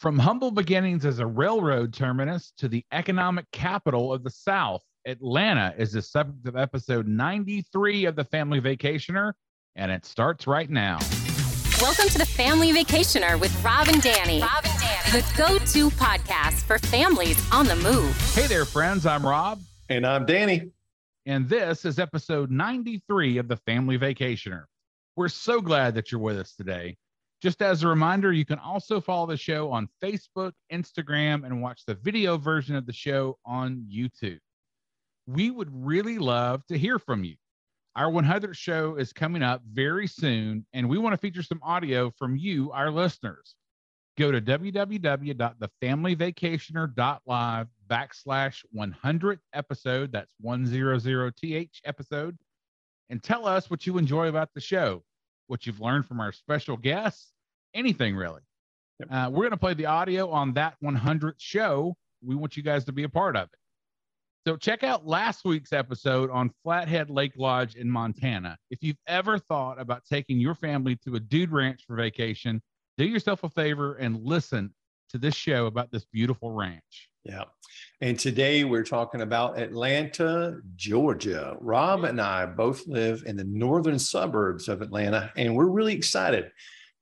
From humble beginnings as a railroad terminus to the economic capital of the South, Atlanta is the subject of episode 93 of The Family Vacationer, and it starts right now. Welcome to The Family Vacationer with Rob and Danny. Rob and Danny. The go to podcast for families on the move. Hey there, friends. I'm Rob. And I'm Danny. And this is episode 93 of The Family Vacationer. We're so glad that you're with us today. Just as a reminder, you can also follow the show on Facebook, Instagram, and watch the video version of the show on YouTube. We would really love to hear from you. Our 100th show is coming up very soon, and we want to feature some audio from you, our listeners. Go to www.thefamilyvacationer.live backslash 100th episode. That's 100th episode. And tell us what you enjoy about the show what you've learned from our special guests, anything really. Yep. Uh, we're going to play the audio on that 100th show. We want you guys to be a part of it. So check out last week's episode on Flathead Lake Lodge in Montana. If you've ever thought about taking your family to a dude ranch for vacation, do yourself a favor and listen to this show about this beautiful ranch. Yeah. And today we're talking about Atlanta, Georgia. Rob and I both live in the northern suburbs of Atlanta, and we're really excited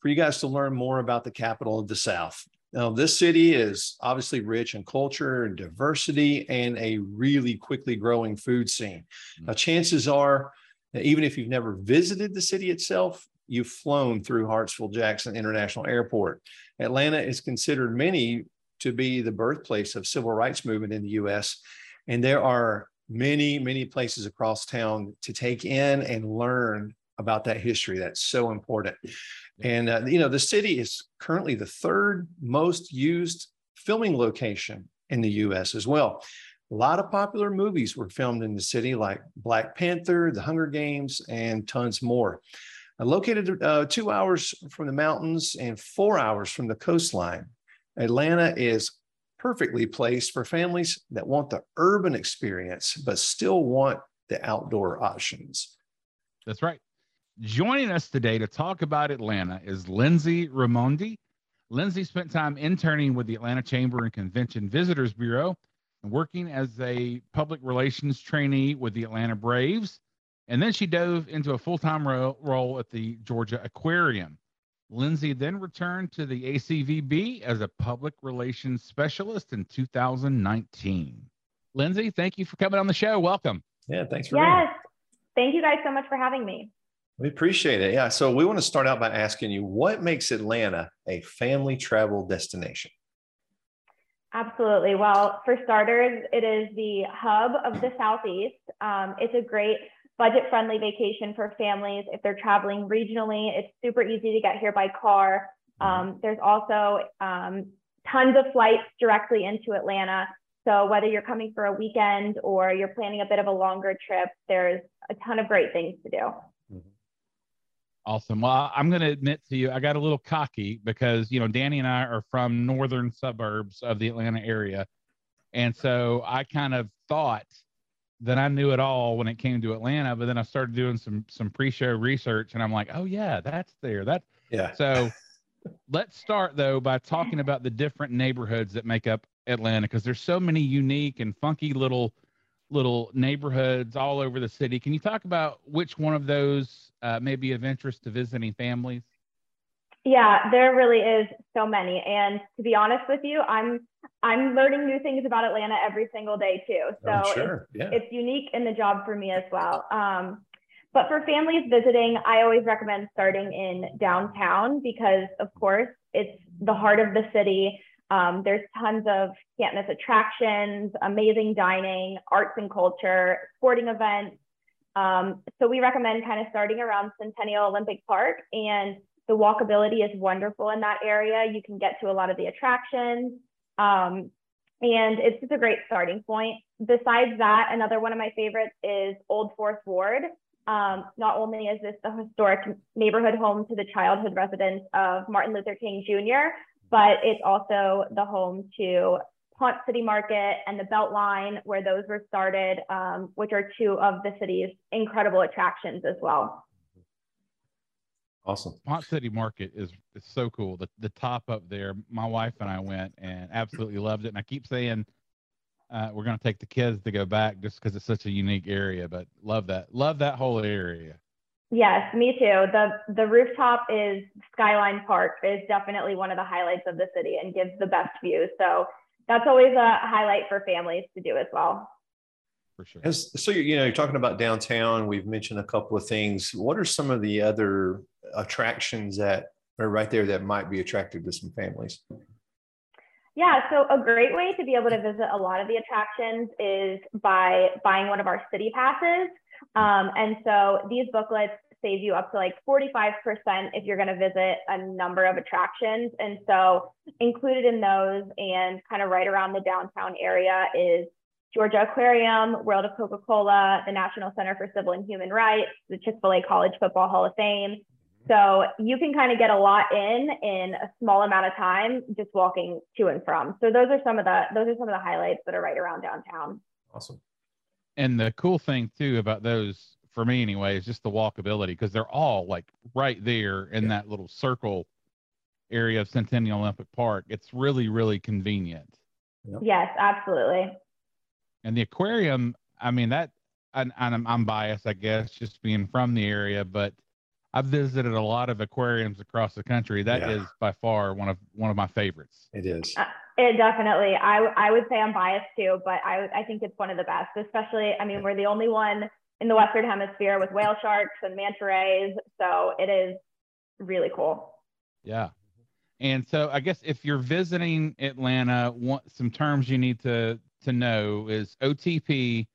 for you guys to learn more about the capital of the South. Now, this city is obviously rich in culture and diversity and a really quickly growing food scene. Mm-hmm. Now, chances are that even if you've never visited the city itself, you've flown through Hartsfield Jackson International Airport. Atlanta is considered many to be the birthplace of civil rights movement in the U.S. And there are many, many places across town to take in and learn about that history. That's so important. And uh, you know, the city is currently the third most used filming location in the U.S. as well. A lot of popular movies were filmed in the city, like Black Panther, The Hunger Games, and tons more. Uh, located uh, two hours from the mountains and four hours from the coastline, Atlanta is perfectly placed for families that want the urban experience, but still want the outdoor options. That's right. Joining us today to talk about Atlanta is Lindsey Raimondi. Lindsey spent time interning with the Atlanta Chamber and Convention Visitors Bureau and working as a public relations trainee with the Atlanta Braves. And then she dove into a full time ro- role at the Georgia Aquarium. Lindsey then returned to the ACVB as a public relations specialist in 2019. Lindsey, thank you for coming on the show. Welcome. Yeah, thanks for Yes. Thank you guys so much for having me. We appreciate it. Yeah. So we want to start out by asking you what makes Atlanta a family travel destination? Absolutely. Well, for starters, it is the hub of the Southeast. Um, it's a great budget friendly vacation for families if they're traveling regionally. It's super easy to get here by car. Mm-hmm. Um, there's also um, tons of flights directly into Atlanta. So whether you're coming for a weekend or you're planning a bit of a longer trip, there's a ton of great things to do. Mm-hmm. Awesome. Well, I'm going to admit to you, I got a little cocky because, you know, Danny and I are from northern suburbs of the Atlanta area. And so I kind of thought that I knew it all when it came to Atlanta, but then I started doing some some pre-show research and I'm like, oh yeah, that's there. That yeah. So let's start though by talking about the different neighborhoods that make up Atlanta because there's so many unique and funky little little neighborhoods all over the city. Can you talk about which one of those uh, may be of interest to visiting families? Yeah, there really is so many. And to be honest with you, I'm I'm learning new things about Atlanta every single day too. So sure. it's, yeah. it's unique in the job for me as well. Um, but for families visiting, I always recommend starting in downtown because, of course, it's the heart of the city. Um, there's tons of can't miss attractions, amazing dining, arts and culture, sporting events. Um, so we recommend kind of starting around Centennial Olympic Park and the walkability is wonderful in that area. You can get to a lot of the attractions. Um, and it's just a great starting point. Besides that, another one of my favorites is Old Fourth Ward. Um, not only is this the historic neighborhood home to the childhood residence of Martin Luther King Jr., but it's also the home to Ponce City Market and the Beltline, where those were started, um, which are two of the city's incredible attractions as well. Awesome. Ponce City Market is, is so cool. The the top up there. My wife and I went and absolutely loved it. And I keep saying uh, we're going to take the kids to go back just because it's such a unique area. But love that. Love that whole area. Yes, me too. The the rooftop is Skyline Park is definitely one of the highlights of the city and gives the best view. So that's always a highlight for families to do as well. For sure. As, so you know, you're talking about downtown. We've mentioned a couple of things. What are some of the other attractions that are right there that might be attractive to some families? Yeah, so a great way to be able to visit a lot of the attractions is by buying one of our city passes. Um, and so these booklets save you up to like 45% if you're going to visit a number of attractions. And so included in those and kind of right around the downtown area is Georgia Aquarium, World of Coca-Cola, the National Center for Civil and Human Rights, the Chick-fil-A College Football Hall of Fame, so you can kind of get a lot in in a small amount of time just walking to and from. So those are some of the those are some of the highlights that are right around downtown. Awesome. And the cool thing too about those for me anyway is just the walkability because they're all like right there in yeah. that little circle area of Centennial Olympic Park. It's really really convenient. Yep. Yes, absolutely. And the aquarium, I mean that and, I'm, I'm biased, I guess, just being from the area, but I've visited a lot of aquariums across the country. That yeah. is by far one of one of my favorites. It is. Uh, it definitely. I I would say I'm biased too, but I I think it's one of the best. Especially, I mean, we're the only one in the Western Hemisphere with whale sharks and manta rays, so it is really cool. Yeah. And so I guess if you're visiting Atlanta, one, some terms you need to to know is OTP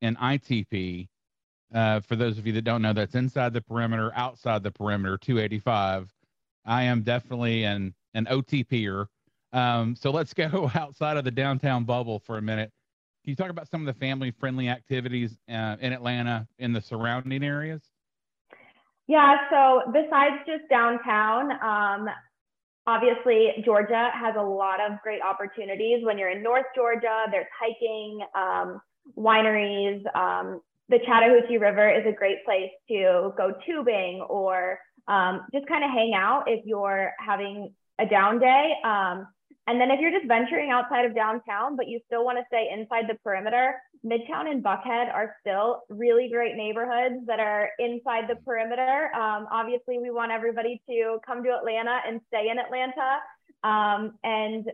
and ITP. Uh, for those of you that don't know, that's inside the perimeter, outside the perimeter, 285. I am definitely an an OTPer. Um, so let's go outside of the downtown bubble for a minute. Can you talk about some of the family friendly activities uh, in Atlanta in the surrounding areas? Yeah, so besides just downtown, um, obviously Georgia has a lot of great opportunities. When you're in North Georgia, there's hiking, um, wineries, um, the Chattahoochee River is a great place to go tubing or um, just kind of hang out if you're having a down day. Um, and then if you're just venturing outside of downtown, but you still want to stay inside the perimeter, Midtown and Buckhead are still really great neighborhoods that are inside the perimeter. Um, obviously, we want everybody to come to Atlanta and stay in Atlanta. Um, and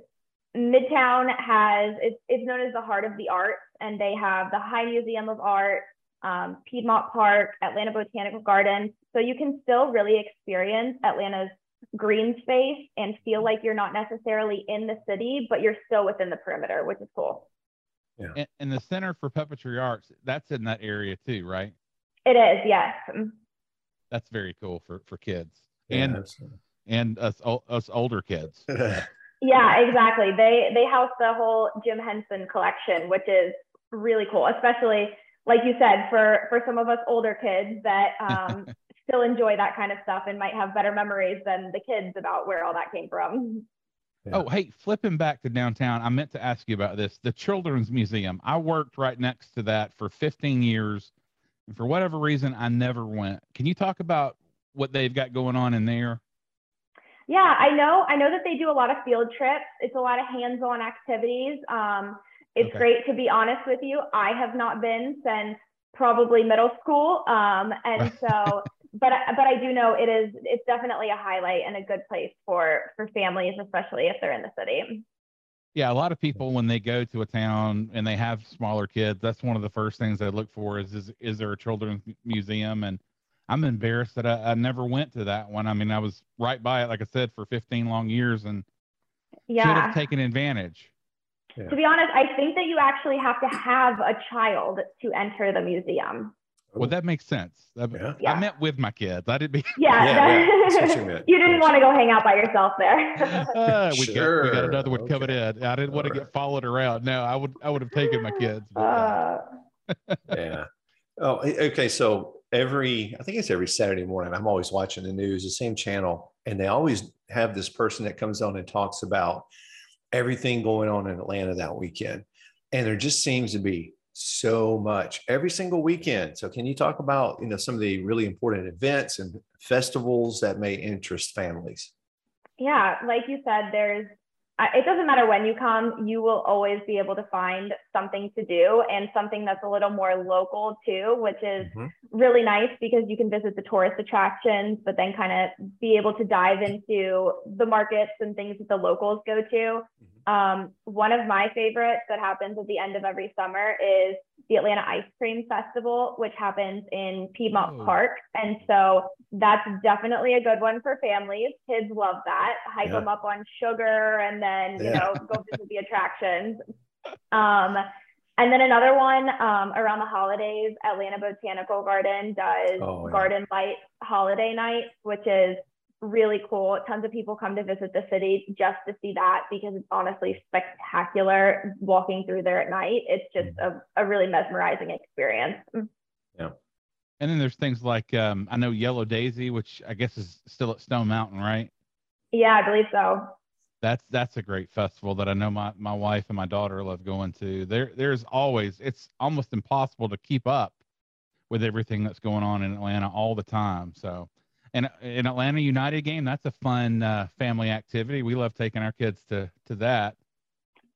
Midtown has, it's, it's known as the heart of the arts, and they have the High Museum of Art, um, Piedmont Park, Atlanta Botanical Gardens. So you can still really experience Atlanta's green space and feel like you're not necessarily in the city, but you're still within the perimeter, which is cool. Yeah. And, and the Center for Puppetry Arts, that's in that area too, right? It is, yes. That's very cool for for kids yeah, and and us us older kids. yeah, exactly. They they house the whole Jim Henson collection, which is really cool, especially like you said, for for some of us older kids that um, still enjoy that kind of stuff and might have better memories than the kids about where all that came from. Yeah. Oh, hey, flipping back to downtown, I meant to ask you about this. The Children's Museum. I worked right next to that for 15 years. And for whatever reason, I never went. Can you talk about what they've got going on in there? Yeah, I know. I know that they do a lot of field trips. It's a lot of hands-on activities. Um, it's okay. great to be honest with you. I have not been since probably middle school. Um, and so, but, but I do know it is, it's definitely a highlight and a good place for, for families, especially if they're in the city. Yeah. A lot of people, when they go to a town and they have smaller kids, that's one of the first things they look for is, is, is there a children's museum? And I'm embarrassed that I, I never went to that one. I mean, I was right by it, like I said, for 15 long years and yeah. should have taken advantage. Yeah. To be honest, I think that you actually have to have a child to enter the museum. Well, that makes sense. Yeah. I met with my kids. I didn't be. Yeah, yeah, yeah. you, didn't want to go hang out by yourself there. uh, we, sure. got, we got another one okay. coming in. I didn't want to get followed around. No, I would I would have taken my kids. But, uh. yeah. Oh, okay. So every I think it's every Saturday morning. I'm always watching the news, the same channel, and they always have this person that comes on and talks about everything going on in Atlanta that weekend. And there just seems to be so much every single weekend. So can you talk about, you know, some of the really important events and festivals that may interest families? Yeah, like you said, there's it doesn't matter when you come, you will always be able to find something to do and something that's a little more local too, which is mm-hmm. really nice because you can visit the tourist attractions, but then kind of be able to dive into the markets and things that the locals go to. Mm-hmm. Um, one of my favorites that happens at the end of every summer is the Atlanta Ice Cream Festival, which happens in Piedmont oh. Park. And so that's definitely a good one for families. Kids love that. Hike yeah. them up on sugar and then, you yeah. know, go visit the attractions. Um, and then another one um, around the holidays, Atlanta Botanical Garden does oh, yeah. Garden Light Holiday Nights, which is really cool. Tons of people come to visit the city just to see that because it's honestly spectacular walking through there at night. It's just mm-hmm. a, a really mesmerizing experience. Yeah. And then there's things like um, I know Yellow Daisy, which I guess is still at Stone Mountain, right? Yeah, I believe so. That's that's a great festival that I know my, my wife and my daughter love going to. There there's always it's almost impossible to keep up with everything that's going on in Atlanta all the time. So and an Atlanta United game, that's a fun uh, family activity. We love taking our kids to to that.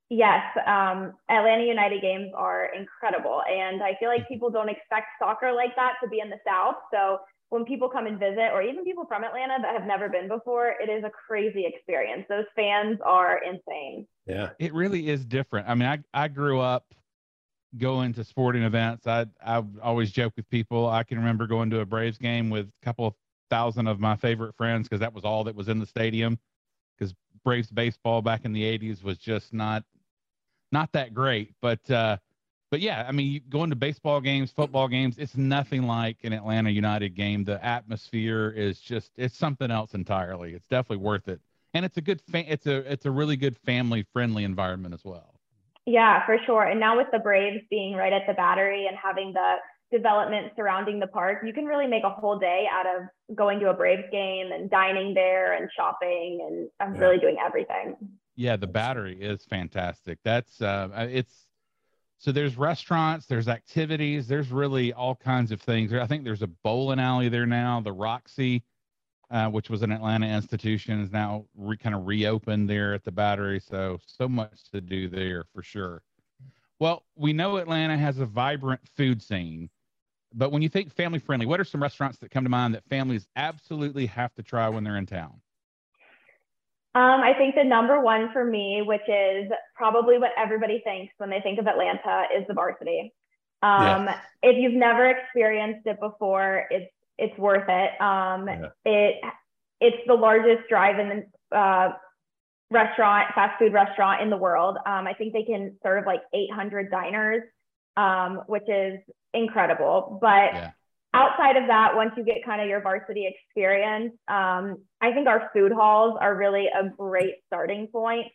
Yes, um, Atlanta United games are incredible, and I feel like people don't expect soccer like that to be in the South. So when people come and visit, or even people from Atlanta that have never been before, it is a crazy experience. Those fans are insane. Yeah, it really is different. I mean, I I grew up going to sporting events. I I always joke with people. I can remember going to a Braves game with a couple of thousand of my favorite friends because that was all that was in the stadium. Because Braves baseball back in the '80s was just not not that great. But uh, but yeah, I mean, going to baseball games, football games, it's nothing like an Atlanta United game. The atmosphere is just it's something else entirely. It's definitely worth it, and it's a good fa- it's a it's a really good family friendly environment as well. Yeah, for sure. And now with the Braves being right at the Battery and having the development surrounding the park, you can really make a whole day out of going to a Braves game and dining there and shopping and yeah. really doing everything. Yeah, the battery is fantastic. That's uh it's so there's restaurants, there's activities, there's really all kinds of things. I think there's a bowling alley there now, the Roxy, uh, which was an Atlanta institution, is now re, kind of reopened there at the Battery. So so much to do there for sure. Well, we know Atlanta has a vibrant food scene. But when you think family friendly, what are some restaurants that come to mind that families absolutely have to try when they're in town? Um, I think the number one for me, which is probably what everybody thinks when they think of Atlanta, is the Varsity. Um. If you've never experienced it before, it's it's worth it. Um, yeah. It it's the largest drive-in uh, restaurant, fast food restaurant in the world. Um, I think they can serve like 800 diners, um, which is incredible. But yeah. outside of that, once you get kind of your varsity experience, um, I think our food halls are really a great starting point.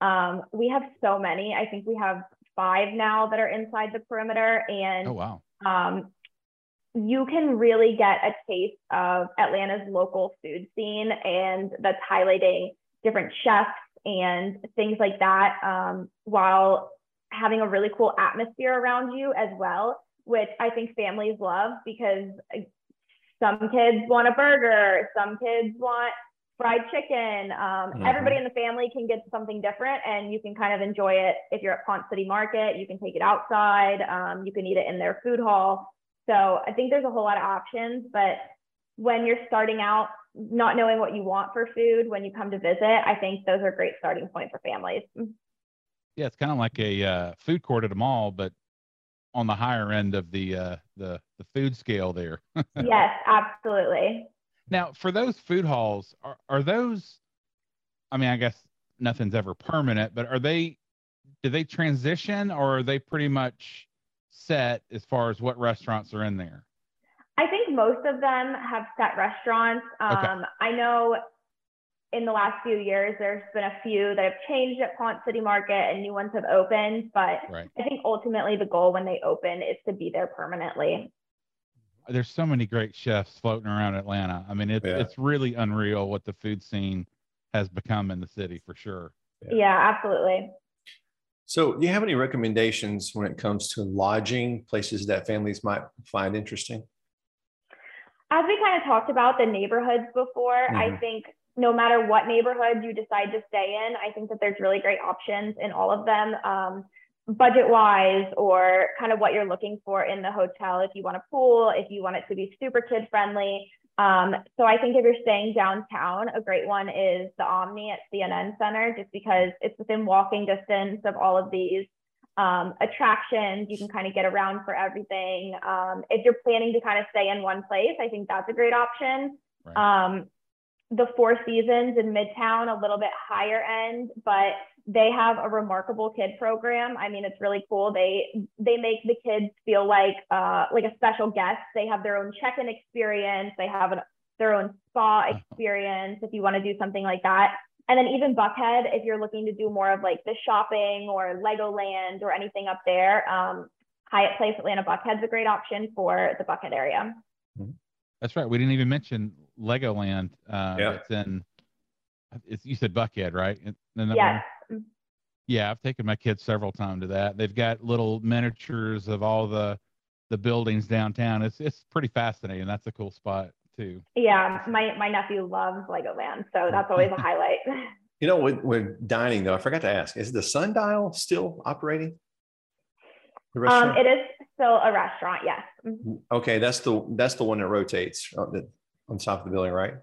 Um, we have so many. I think we have five now that are inside the perimeter, and oh wow. Um, you can really get a taste of Atlanta's local food scene, and that's highlighting different chefs and things like that, um, while having a really cool atmosphere around you as well which I think families love because uh, some kids want a burger, some kids want fried chicken. Um, mm-hmm. Everybody in the family can get something different, and you can kind of enjoy it. If you're at Ponce City Market, you can take it outside. Um, you can eat it in their food hall. So I think there's a whole lot of options. But when you're starting out, not knowing what you want for food when you come to visit, I think those are great starting point for families. Yeah, it's kind of like a uh, food court at a mall, but on the higher end of the uh, the the food scale there. yes, absolutely. Now, for those food halls, are are those? I mean, I guess nothing's ever permanent, but are they? Do they transition, or are they pretty much set as far as what restaurants are in there? I think most of them have set restaurants. Um, okay. I know in the last few years, there's been a few that have changed at Ponce City Market and new ones have opened. But right. I think ultimately the goal when they open is to be there permanently. There's so many great chefs floating around Atlanta. I mean, it's yeah. it's really unreal what the food scene has become in the city for sure. Yeah, yeah absolutely. So, do you have any recommendations when it comes to lodging places that families might find interesting? As we kind of talked about the neighborhoods before, I Mhm. think no matter what neighborhood you decide to stay in, I think that there's really great options in all of them, um, budget wise, or kind of what you're looking for in the hotel. If you want a pool, if you want it to be super kid friendly. Um, so I think if you're staying downtown, a great one is the Omni at CNN Center, just because it's within walking distance of all of these um, attractions. You can kind of get around for everything. Um, if you're planning to kind of stay in one place, I think that's a great option. Right. Um, the Four Seasons in Midtown, a little bit higher end, but they have a remarkable kid program. I mean, it's really cool. They they make the kids feel like uh, like a special guest. They have their own check-in experience. They have an, their own spa experience. If you want to do something like that, and then even Buckhead, if you're looking to do more of like the shopping or Legoland or anything up there, um, Hyatt Place Atlanta Buckhead's a great option for the Buckhead area. That's right. We didn't even mention Legoland. Uh, Yeah. It's in. It's you said Buckhead, right? In- in Yes. one? Yeah, I've taken my kids several times to that. They've got little miniatures of all the the buildings downtown. It's it's pretty fascinating. That's a cool spot too. Yeah, my, my nephew loves Legoland, so that's always a highlight. You know, with, with dining though, I forgot to ask: Is the Sundial still operating? The Um, restaurant? it is still a restaurant, yes. Okay, that's the that's the one that rotates on the on top of the building, right?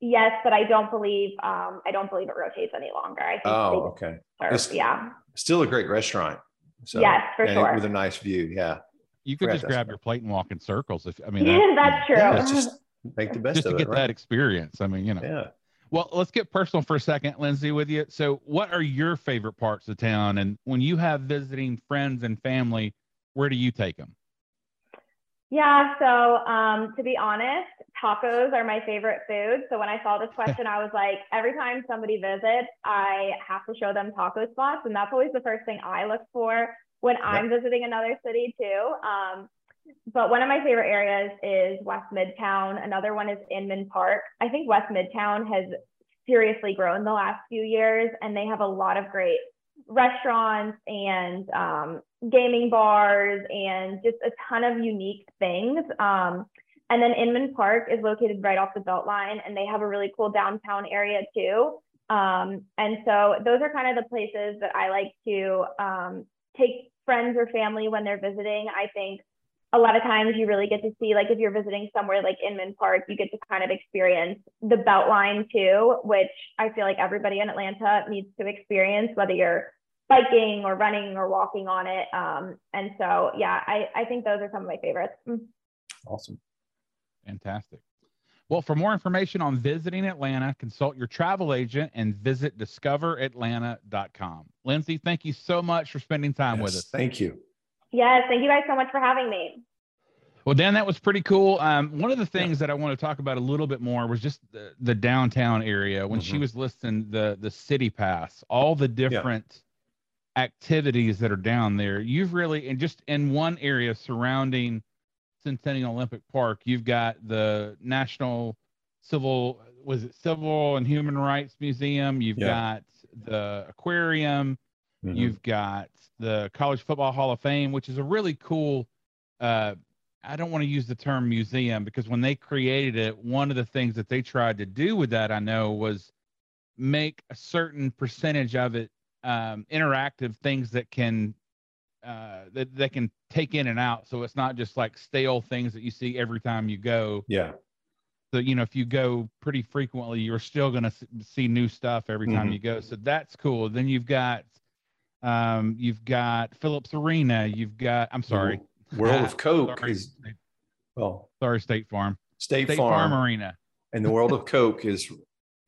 Yes, but I don't believe um, I don't believe it rotates any longer. I think Oh, okay. serve- It's- yeah. Still a great restaurant. So, Yes, for and sure. With a nice view, yeah. You could Right, just grab your plate and walk in circles. If I mean, Yeah, that's true. Yeah, just make the best just to of get it, that experience. I mean, you know. Yeah. Well, let's get personal for a second, Lindsey, with you. So, what are your favorite parts of town? And when you have visiting friends and family, where do you take them? Yeah, so um, to be honest, tacos are my favorite food. So when I saw this question, I was like, every time somebody visits, I have to show them taco spots. And that's always the first thing I look for when I'm visiting another city, too. Um, but one of my favorite areas is West Midtown. Another one is Inman Park. I think West Midtown has seriously grown the last few years, and they have a lot of great restaurants and um, gaming bars and just a ton of unique things. Um, and then Inman Park is located right off the Beltline, and they have a really cool downtown area too. Um, and so those are kind of the places that I like to um, take friends or family when they're visiting. I think a lot of times you really get to see, like if you're visiting somewhere like Inman Park, you get to kind of experience the Beltline too, which I feel like everybody in Atlanta needs to experience, whether you're biking or running or walking on it. Um, and so, yeah, I, I think those are some of my favorites. Mm. Awesome. Fantastic. Well, for more information on visiting Atlanta, consult your travel agent and visit discoveratlanta.com. Lindsey, thank you so much for spending time with Yes, us. Thank you. Yes, thank you guys so much for having me. Well, Dan, that was pretty cool. Um, one of the things that I want to talk about a little bit more was just the, the downtown area. When she Mhm. was listing the the city pass, all the different activities that are down there. You've really, and just in one area surrounding Centennial Olympic Park, you've got the National Civil was it Civil and Human Rights Museum. You've Yeah. got the aquarium. Mhm. You've got the College Football Hall of Fame, which is a really cool. Uh, I don't want to use the term museum because when they created it, one of the things that they tried to do with that, I know, was make a certain percentage of it um, interactive things that can uh, that they can take in and out. So it's not just like stale things that you see every time you go. yeah. So you know, if you go pretty frequently, you're still going to see new stuff every time Mhm. you go. So that's cool. Then you've got um, you've got Phillips Arena. You've got I'm sorry, World of Coke sorry, is well, sorry, State Farm, State, State Farm, Farm, Arena, and the World of Coke is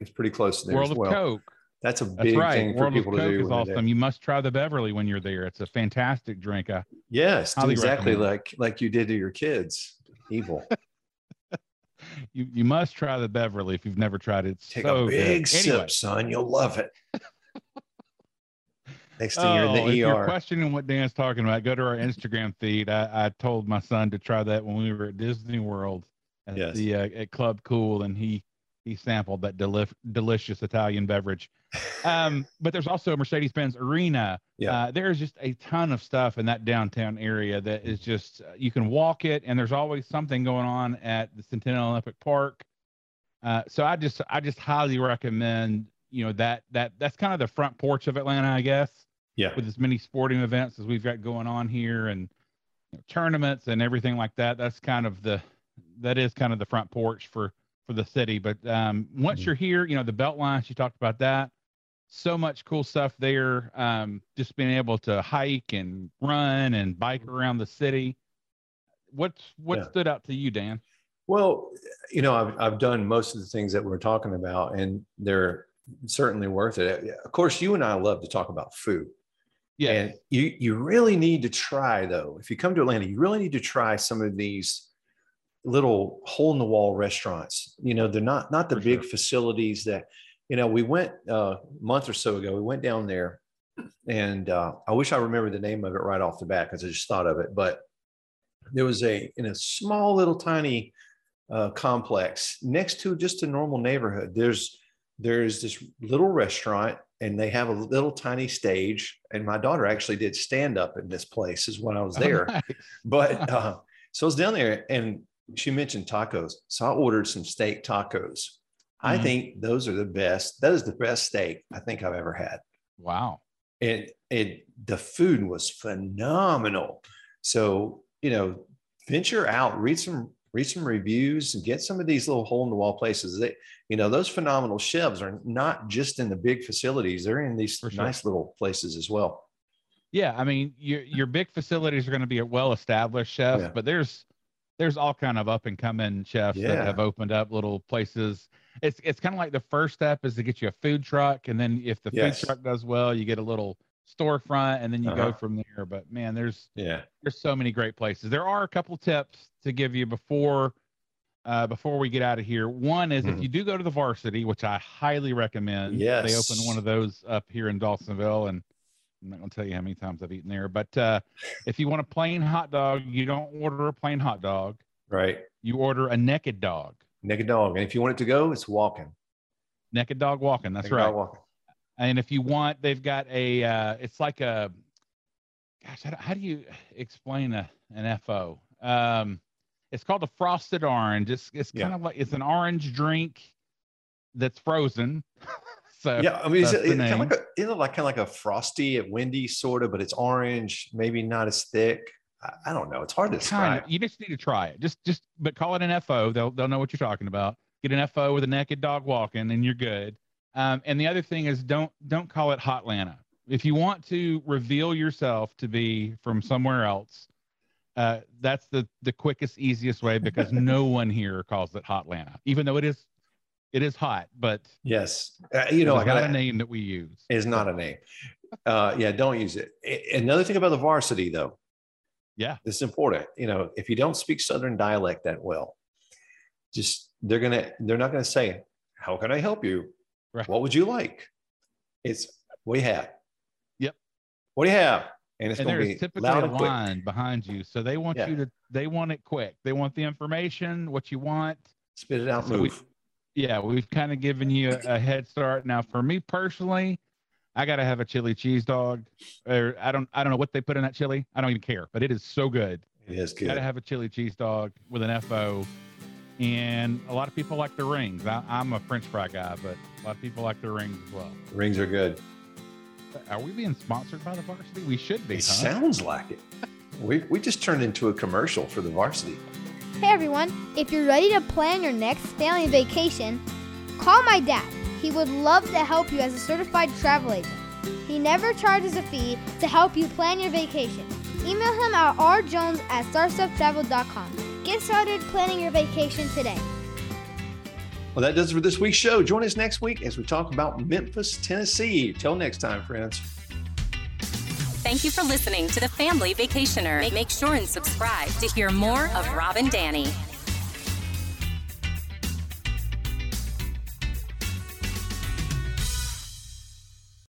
is pretty close to there World as of well. Coke. That's a That's big right. thing for World of people to Coke do. is awesome. You must try the Beverly when you're there. It's a fantastic drink. Uh, Yes, exactly recommend. like like you did to your kids. Evil. you you must try the Beverly if you've never tried it. It's Take so a big good. sip, Anyway, son. You'll love it. Next thing you're oh, in if the you're ER. questioning what Dan's talking about, go to our Instagram feed. I, I told my son to try that when we were at Disney World at Yes. the uh, at Club Cool, and he he sampled that deli- delicious Italian beverage. Um, but there's also Mercedes Benz Arena. Yeah. Uh, there's just a ton of stuff in that downtown area that is just, uh, you can walk it, and there's always something going on at the Centennial Olympic Park. Uh, so I just, I just highly recommend, you know, that, that, that's kind of the front porch of Atlanta, I guess, Yeah. with as many sporting events as we've got going on here and you know, tournaments and everything like that. That's kind of the, that is kind of the front porch for, for the city. But um, once Mhm. you're here, you know, the belt lines, you talked about that. So much cool stuff there. Um, just being able to hike and run and bike around the city. What's what Yeah. stood out to you, Dan? Well, you know, I've, I've done most of the things that we're talking about, and they're certainly worth it. Of course, you and I love to talk about food. Yeah, And you you really need to try though. If you come to Atlanta, you really need to try some of these little hole in the wall restaurants. You know, they're not not the For big sure. facilities that. You know, we went uh, a month or so ago. We went down there, and uh, I wish I remember the name of it right off the bat because I just thought of it. But there was a in a small little tiny uh, complex next to just a normal neighborhood. There's there's this little restaurant and they have a little tiny stage. And my daughter actually did stand up in this place is when I was Oh, there. nice. But uh, so I was down there and she mentioned tacos. So I ordered some steak tacos. I Mhm. think those are the best. That is the best steak I think I've ever had. Wow. And it the food was phenomenal. So, you know, venture out, read some read some reviews and get some of these little hole in the wall places. They, you know, those phenomenal chefs are not just in the big facilities, they're in these sure. nice little places as well. Yeah, I mean, your your big facilities are going to be a well established chefs, Yeah. but there's there's all kind of up and coming chefs that have opened up little places. It's it's kind of like the first step is to get you a food truck, and then if the Yes. food truck does well, you get a little storefront, and then you go Uh-huh. from there. But man, there's Yeah. there's so many great places. There are a couple tips to give you before uh, before we get out of here. One is if Mhm. you do go to the varsity, which I highly recommend. Yes. They open one of those up here in Dawsonville, and I'm not gonna tell you how many times I've eaten there. But uh, if you want a plain hot dog, you don't order a plain hot dog. Right. You order a naked dog. Naked dog. And if you want it to go, it's walking. Naked dog walking. That's Naked right. walking. And if you want, they've got a. Uh, it's like a. Gosh, how do, how do you explain a an FO? Um, it's called a frosted orange. It's it's Yeah. kind of like it's an orange drink that's frozen. so Yeah, I mean, it's, the kind of like a, it like kind of like a frosty at Wendy's sort of, but it's orange, maybe not as thick. I, I don't know. It's hard to kind describe. of, you just need to try it. Just just but call it an FO. They'll they'll know what you're talking about. Get an FO with a naked dog walking, and you're good. Um, and the other thing is don't don't call it Hot Hotlanta. If you want to reveal yourself to be from somewhere else, uh, that's the the quickest, easiest way because no one here calls it Hotlanta, even though it is it is hot, but Yes, uh, you know, I got a name that we use. Is not a name. Uh, yeah, don't use it. Another thing about the varsity, though, Yeah, this is important. You know, if you don't speak Southern dialect that well, just they're gonna they're not gonna say, "How can I help you? Right. What would you like?" It's what do you have? Yep. What do you have? And it's and gonna there's be typically loud a quick. line behind you, so they want Yeah. you to they want it quick. They want the information, what you want. Spit it out, So we- move. yeah, we've kind of given you a, a head start. Now, for me personally, I gotta have a chili cheese dog. Or I don't, I don't know what they put in that chili. I don't even care, but it is so good. It is good. Gotta have a chili cheese dog with an FO. And a lot of people like the rings. I, I'm a French fry guy, but a lot of people like the rings as well. Rings are good. Are we being sponsored by the varsity? We should be. It huh? sounds like it. We we just turned into a commercial for the varsity. Hey everyone, if you're ready to plan your next family vacation, call my dad. He would love to help you as a certified travel agent. He never charges a fee to help you plan your vacation. Email him at rjones at starsteptravel.com. Get started planning your vacation today. Well, that does it for this week's show. Join us next week as we talk about Memphis, Tennessee. Till next time, friends. Thank you for listening to the Family Vacationer. Make, sure and subscribe to hear more of Rob and Danny.